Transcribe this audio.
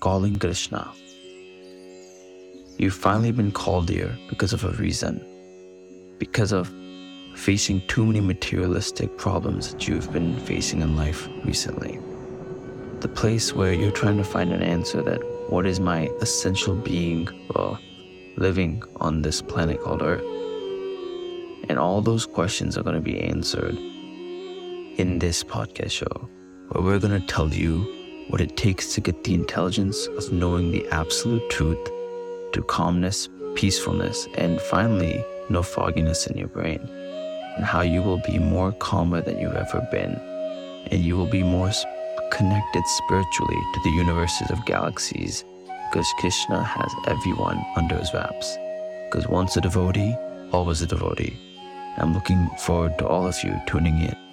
calling Krishna. You've finally been called here because of a reason, because of facing too many materialistic problems that you've been facing in life recently. The place where you're trying to find an answer that what is my essential being well, living on this planet called Earth? And all those questions are going to be answered in this podcast show, where we're going to tell you what it takes to get the intelligence of knowing the absolute truth to calmness, peacefulness, and finally, no fogginess in your brain, and how you will be more calmer than you've ever been, and you will be more connected spiritually to the universes of galaxies because Krishna has everyone under his wraps. Because once a devotee, always a devotee. I'm looking forward to all of you tuning in.